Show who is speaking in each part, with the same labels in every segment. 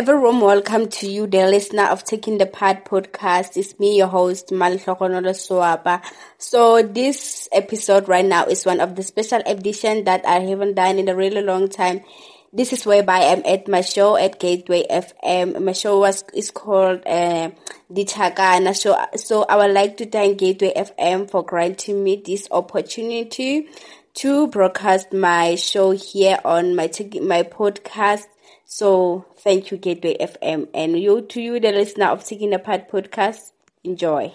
Speaker 1: A very warm welcome to you, the listener of Taking the Part podcast. It's me, your host, Malhlokonola Swaba. So this episode right now is one of the special edition that I haven't done in a really long time. This is whereby I'm at my show at Gateway FM. My show was is called uh, Dithakana show. So I would like to thank Gateway FM for granting me this opportunity to broadcast my show here on my my podcast. So thank you, Gateway FM, and you to you, the listener of Taking Apart podcast. Enjoy.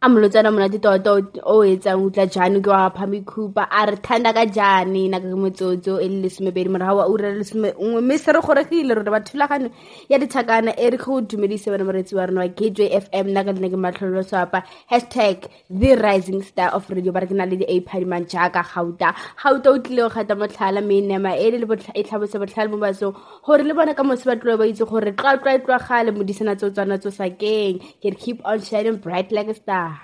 Speaker 1: A molotsana monate tota o etsang utla jane ke wa phamikhupa a re thanda ka jane naka ke motsotso e le lesomepedi morago wa ura lesome nngwe mme se re goregile rore ba thulagano ya dithakana e re go dumedise bana moretsi wa rona wa gateway f m naka lene ke matlhololo swapa hashtag the rising star of radio ba re ke na le di-apadimang jaaka gauta. Gauta o tlile go gata motlhala meenema e le le botlha- e tlhabose botlhale mo basong gore le bona ka mose ba tloe ba itse gore tlatlwa e tlwagale modisana tse tswana tso sakeng ke re keep on shining bright like a star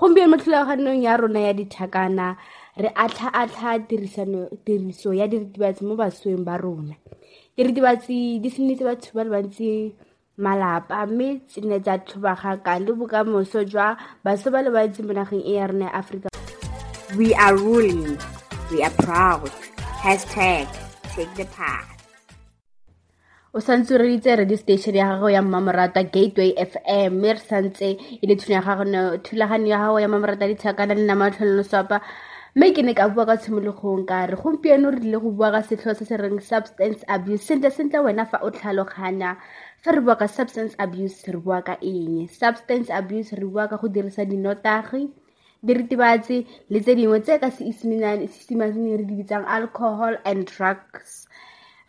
Speaker 1: gompieno mo ya rona ya dithakana re atlha-atlha tiriso ya diritibatsi mo basweng ba rona. Diritibatsi di senyetse batho ba le bantsi malapa mme tsene tsa tlhobagaka le bokamoso jwa ba le bantsi mo nageng e ya rona ya aforika we are ruling. We are proud. Hashtag take the part o santse re reditse radio station ya gago ya mmamorata gateway fm mme re santse e le thulaganyo ya gago ya mmamorata dithakana le namatlhololo swapa mme ke ne ka bua ka tshimologong ka re gompieno re tlile go bua ka setlho se se reng substance abuse. Sentle sentle wena fa o tlhaloganya fa re bua ka substance abuse re bua ka eng? Substance abuse re bua ka go dirisa dinotagi diritibatsi le tse dingwe tse ka seisimaneng re di bitsang alcohol and drugs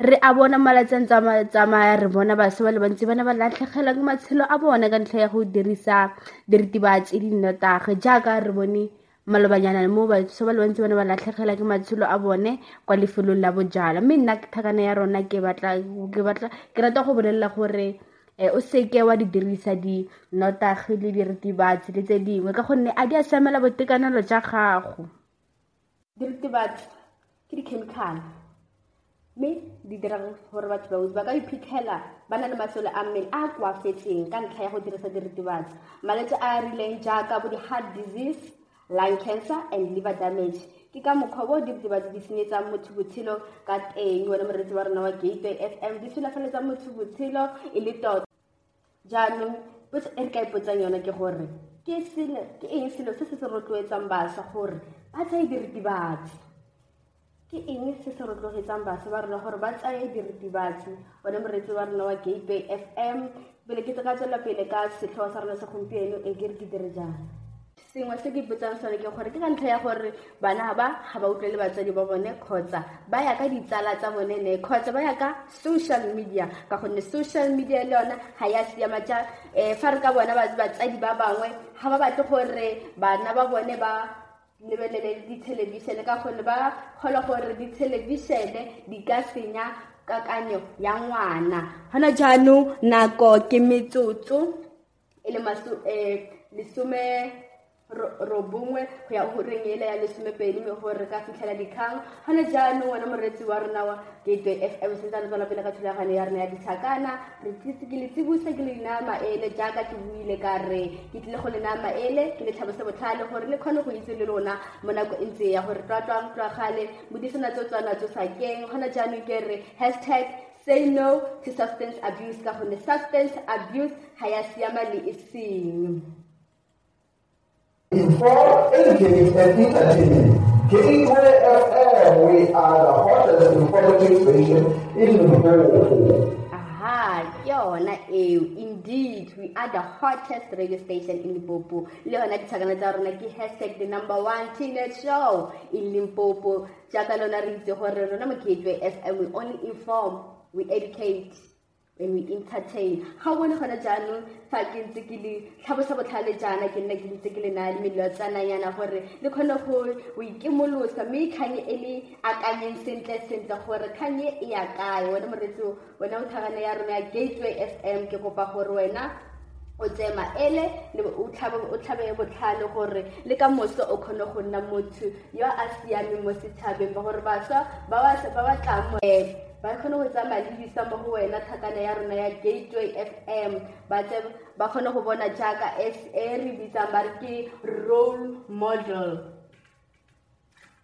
Speaker 1: re a bona malatsing tsamaya re bona base ba le bantsi ba ne ba latlhegelwa ke matshelo a bona ka ntlha ya go dirisa diritibatsi dinnotage jaaka re bone malobanyana mo batho ba le bantsi ba ne ba latlhegelwa ke matshelo a bone kwa lefelong la bojala mme nna thakana ya rona ke rata go bolelela gore um o seke wa di dirisa dinotagi le diritibatsi le tse dingwe ka gonne a di a siamela botekanelo jwa gago. Diritibatsi ke di-chemical mme di dira gore batho ba ba ka iphitlhela ba na le masole a mmele a a koafetseng ka ntlha ya go dirisa diritibatsi. Malwetse a a rileng jaaka bo di-heart disease lung cancer and liver damage. Ke ka mokgwa bo diritibatsi di senyetsang motho botshelo ka teng. Wone moretsi wa rona wa gateway f m di sulafeletsang motho botshelo e le tota. Jaanong potso e re ka ipotsang yone ke gore ke eng selo se se se rotloetsang bašwa gore ba tsaye diritibatsi ke eng se se rotloetsang bašwa ba rona gore ba tsaye diritibatsi one moretsi wa rona wa gateway f m. Pele ke tse ka tswelela pele ka setlhogo sa rona segompieno e ke re ke dire jang? Sengwe se ke ipotsang sone ke gore ke ka ntlha ya gore bana ba ga ba utlwele batswadi ba bone kgotsa ba ya ka ditsala tsa bone ne kgotsa ba ya ka social media. Ka gonne social media le yona ga ya siama ja um fa re ka bona ba- batsadi ba bangwe ga ba batle gore bana ba bone ba lebelele dithelebišene ka gonne ba kgolwa gore dithelebišene di ka senya kakanyo ya ngwana. Gona jaanong nako ke metsotso e le maso um lesome ro- robongwe go ya go reng ele ya lesomepedi mme gore re ka fitlhela dikgang. Gone jaanong wena moretsi wa rona wa gateway f m sentse re tswela pele ka thulaganyo ya rona ya tlise ke le ke le naya maele jaaka ke buile ka re ke tlile go le naya ke le tlhabose botlhale gore le kgone go itse le lona mo nako e ntse ya gore tlatlwang tlwagale modisana tso tswana tso sakeng gona jaanong ke re hashtag say no to substance abuse ka gonne substance abuse ga ya siama le e seng
Speaker 2: Inform, educate, and entertain. Gateway FM, we are the hottest informative station in Limpopo.
Speaker 1: aha ke yona eo eh, indeed we are the hottest radio station in limpopo le yona dithakana tsa rona ke hashtag the number one teenage show in limpopo jaaka lona re itse gore rona mo gateway f m we only inform we educate and we entertain. Ga o bone gone jaanong fa ke ntse ke le tlhabosa botlhale jaana ke nna ke ntse ke le naya le melelo tsananyana gore le kgone go go ikemolosa. Mme kgang e le akanyeng sentle sentle gore kgang e e ya kae? Wena moretsi wena o thagane ya rona ya gateway f m ke kopa gore wena o tseye maele le bo- o tlhabe o botlhale gore le ka moso o kgone go nna motho yo a siameng mo setšhabeng ba gore bašwa ba ba- ba ba tlang mo um ba kgone go tsamaya le bisa mo go wena thakana ya rona ya gateway f m ba tse ba kgone go bona jaaka e re bitsang ba re ke role model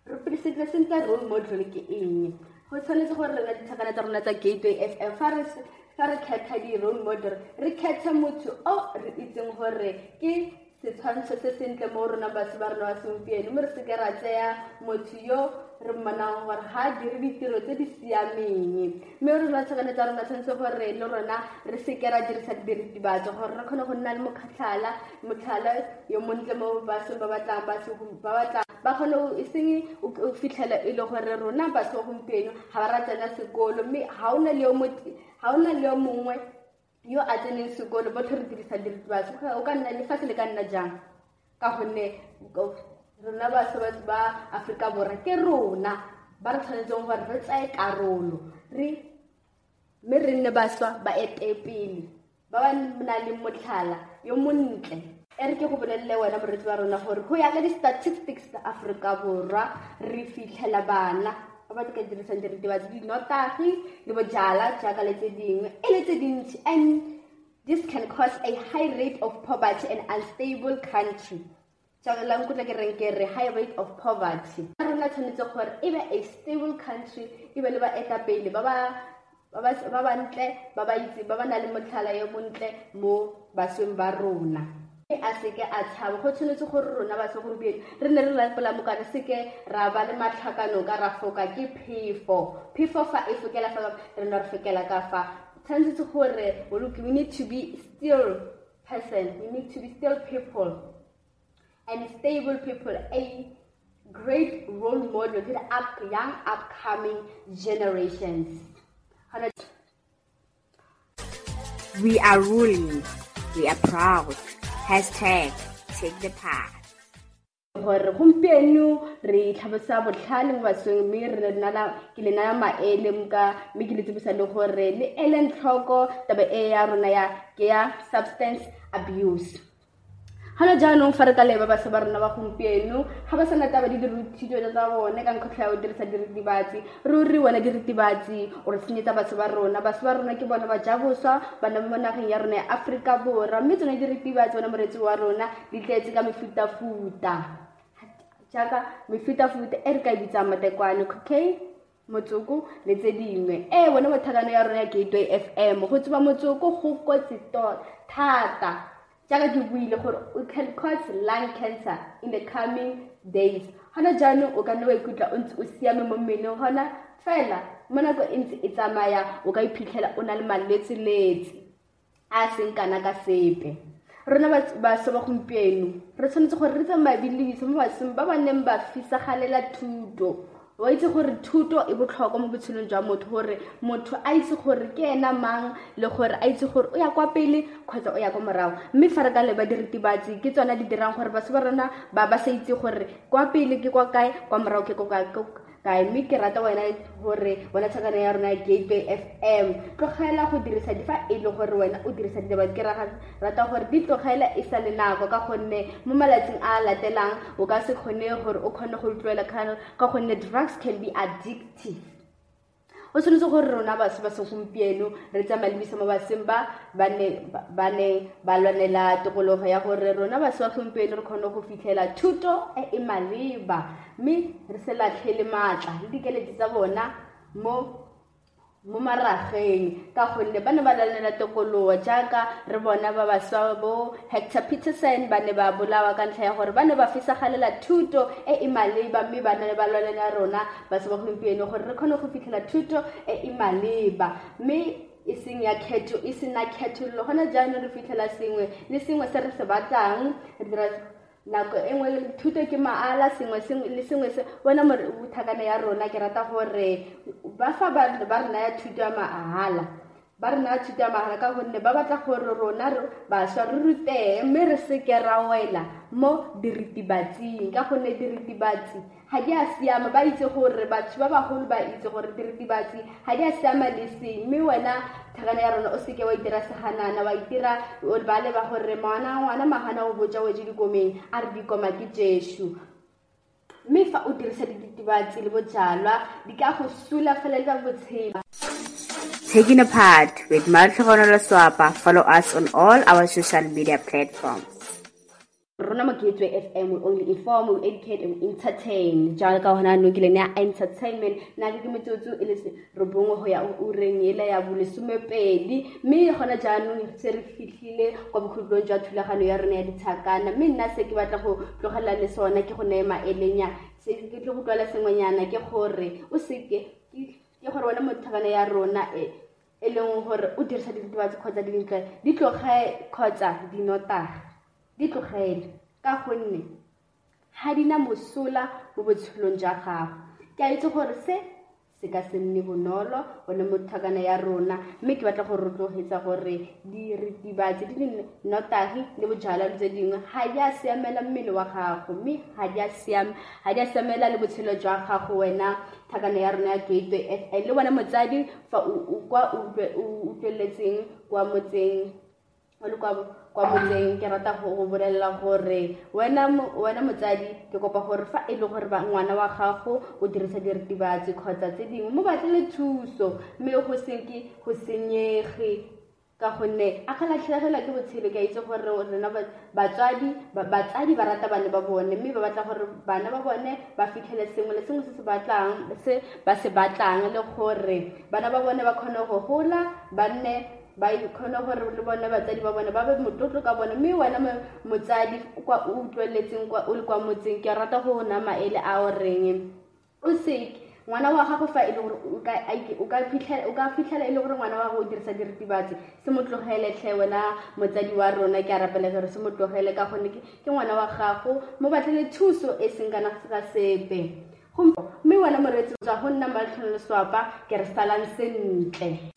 Speaker 1: re pedisedile sentle role model ke eng go tshwanetse gore rena dithakana tsa rona tsa gateway f m fa re fa re kgetha di-role model re kgethe motho o re itseng gore ke setshwantsho se sentle mo rona batho ba rona ba segompieno. Mme re seke ra tseya motho yo re mmonang gore ga a dire ditiro tse di siameng. Mme re ba tshakane tsa rona tshwanetse gore le rona re seke ra dirisa diritibatso gore re kgone go nna le mokgatlhala motlhala yo montle mo basong ba batlang ba segom- ba batlang ba kgone go e seng o fitlhela e le gore rona batho ba gompieno ga ba ra tsena sekolo. Mme ga ona le yo mongwe yo a tseneng sekolo botlhe re dirisa diritibatso o ka nna lefatshe le ka nna jang? Ka gonne rona batho ba aforika borwa ke rona ba re tshwanetseng gore re tsaye karolo re mme re nne bašwa ba etepele ba ba nang le motlhala yo montle. E re ke go bolelele wena moretsi wa rona gore go ya ka di-statistics tsa aforika borwa re fitlhela bana ba ba ka dirisang diritibatsi dinotagi le bojala jaaka le tse dingwe e le tse dintsi and this can cause a high rate of poverty and unstable country. Jaaka ke reng ke re high rate of poverty. A rona tshwanetse gore e be a stable country e be le baetapele ba ba ba ba- ba bantle ba ba itse ba ba na le motlhala yo montle mo basweng ba rona a seke a tshaba go tshwanetse gore rona ba segompieno re ne re lapola mokane seke ra ba le matlhakano ka ra foka ke phefo phefo fa e fokela fa re ne re fokela ka fa tshwanetse gore we need to be still person we need to be still people and stable people, a great role model to the up, young upcoming generations.
Speaker 3: We are ruling. We are proud. Hashtag take the path.
Speaker 1: gore gompieno re tlhalosa botlhale mo basweng mme ke le naya maele mka mme ke le tsebisa le gore le elen tlhoko taba e ya rona ya ke ya substance abuse gana jaanong fa re ka leba baswa ba rona ba gompieno ga ba sana taba di diruthijo tsa bone ka nkgotlho ya go dirisa diritibatsi. Ruri wena diritibatsi o re senyetsa batho ba rona. Batho ba rona ke bona ba ja boswa bana mo nageng ya rona ya aforika borwa. Mme tsone diritibatsi wena moretsi wa rona di tletse ka mefutafuta. Jaaka mefutafuta e re ka e bitsang matekwane okay? Motsoko le tse dingwe. Ee bone bothakano ya rona ya gateway f m go tseba motsoko go kotsi to- thata jaaka ke buile gore o can cause lung cancer in the coming days. Gona jaanong o ka nne wa ikutlwa o ntse o siame mo mmeleng. Gona fela mo nako e ntse e tsamaya o ka iphitlhela o na le malwetsi-letsi a seng kana ka sepe. Rona bašwa ba gompieno re tshwanetse gore re tsamaya mo baseng ba ba neng ba fisagalela thuto wa itse gore thuto e botlhokwa mo botshelong jwa motho gore motho a itse gore ke ena mang le gore a itse gore o ya kwa pele kgotsa o ya kwa morago. Mme fa re ka leba diritibatsi ke tsona di dirang gore batho ba rona ba ba sa itse gore kwa pele ke kwa kae kwa morago ke kwa kae- ko- kae mme ke rata wena gore wena tshakano ya rona ya gateway f m tlogela go dirisa di fa e le gore wena o dirisa ditaba ke rata gore di tlogela e sa le nako ka gonne mo malatsing a latelang o ka se kgone gore o kgone go tloela ka gonne drugs can be addictive o tshwanetse gore rona batho ba segompieno re tsamaya le mo baseng ba ba ne ba- ba ne ba lwanela tokologo ya gore rona batho ba gompieno re kgone go fitlhela thuto e e maleba mme re se latlhele maatla le dikeledi tsa bona mo mo marageng. Ka gonne ba ne ba lwanela tokologo jaaka re bona ba baswa bo hector peterson ba ne ba bolawa ka ntlha ya gore ba ne ba fisagalela thuto e e maleba mme ba ne ba lwanela rona batho ba gompieno gore re kgone go fitlhela thuto e e maleba. Mme e seng ya kgetho e sena kgethololo gona jaanong re fitlhela sengwe le sengwe se re se batlang nako e nngwe thuto ke maala sengwe le sengwe se bona thakana ya rona ke rata gore ba fa ba re naya thuto ya mahala ba re naya thuto ya magala ka gonne ba batla gore rona bašwa re rutege mme re seke ra wela mo diritibatsing. Ka gonne diritibatsi ga di a siama ba itse gore batho ba bagolo ba itse gore diritibatsi ga di a siama le seng. Mme wena thakana ya rona o seke wa itira seganana wa itira ba leba gore ngwana ngwana magana o boja weje dikomeng a re dikoma ke jesu. Mme fa o dirisa diritibatsi le bojalwa di ka go sulafeletsa botshelo
Speaker 3: Taking apart with Maltlhogonolo Swapa. Follow us on all our social media platforms.
Speaker 1: rona gateway fm we only inform we educate and entertain jalo ka gona no kileng ya entertainment na ke metsotso e le go ya ureng ele ya bolesomepedi mme gona jaanong se re fitlhile kwa bokhutlong jwa thulagano ya rona ya dithakana mme nna se ke batla go tlogelela le sona ke go neye maelenya se ke tle go tlwala sengwenyana ke gore o seke ke gore wena mo thakana ya rona e e leng gore o dirisa diritibatsi kgotsa dintle di tloge kgotsa dinotaga di tlogele ka gonne ga di na mosola mo botshelong jwa gago ke a itse gore se se ka se nne bonolo one mothakana ya rona. Mme ke batla go rotloetsa gore diritibatsi di le notagi le bojalwa tse dingwe ga di a siamela mmele wa gago. Mme ga di a siamela le botshelo jwa gago wena thakana ya rona ya gateway f le wena motsadi fa kwa o utlweletseng kwa motseng. O le kwa motseng ke rata go bolelela gore wena mo- wena motsadi ke kopa gore fa e le gore ngwana wa gago o dirisa diritibatsi kgotsa tse dingwe mo batlele thuso. Mme go seke go senyege ka gonne a ka latlhegelwa ke botshelo ke a itse gore rena ba- batswadi ba- batsadi ba rata bana ba bone. Mme ba batla gore bana ba bone ba fitlhele sengwe le sengwe se se batlang se ba se batlang le gore bana ba bone ba kgone go gola ba nne ba kgone gore le bone batsadi ba bone ba be motlotlo ka bone mme wena mo- motsadi kwa o utlweletseng kwa- o le kwa motseng ke rata go na maele a o reng? O seke ngwana wa gago fa e le gore o ka- fitlhela e le gore ngwana wa gago o dirisa diritibatsi se mo tlogeletlhe wena motsadi wa rona ke a rapela gore se mo tlogele ka gonne ke ngwana wa gago mo batlele thuso e seng kana se ka sepe. Mme wena moreetsi tswa go nna matlhonolo swapa ke re salang sentle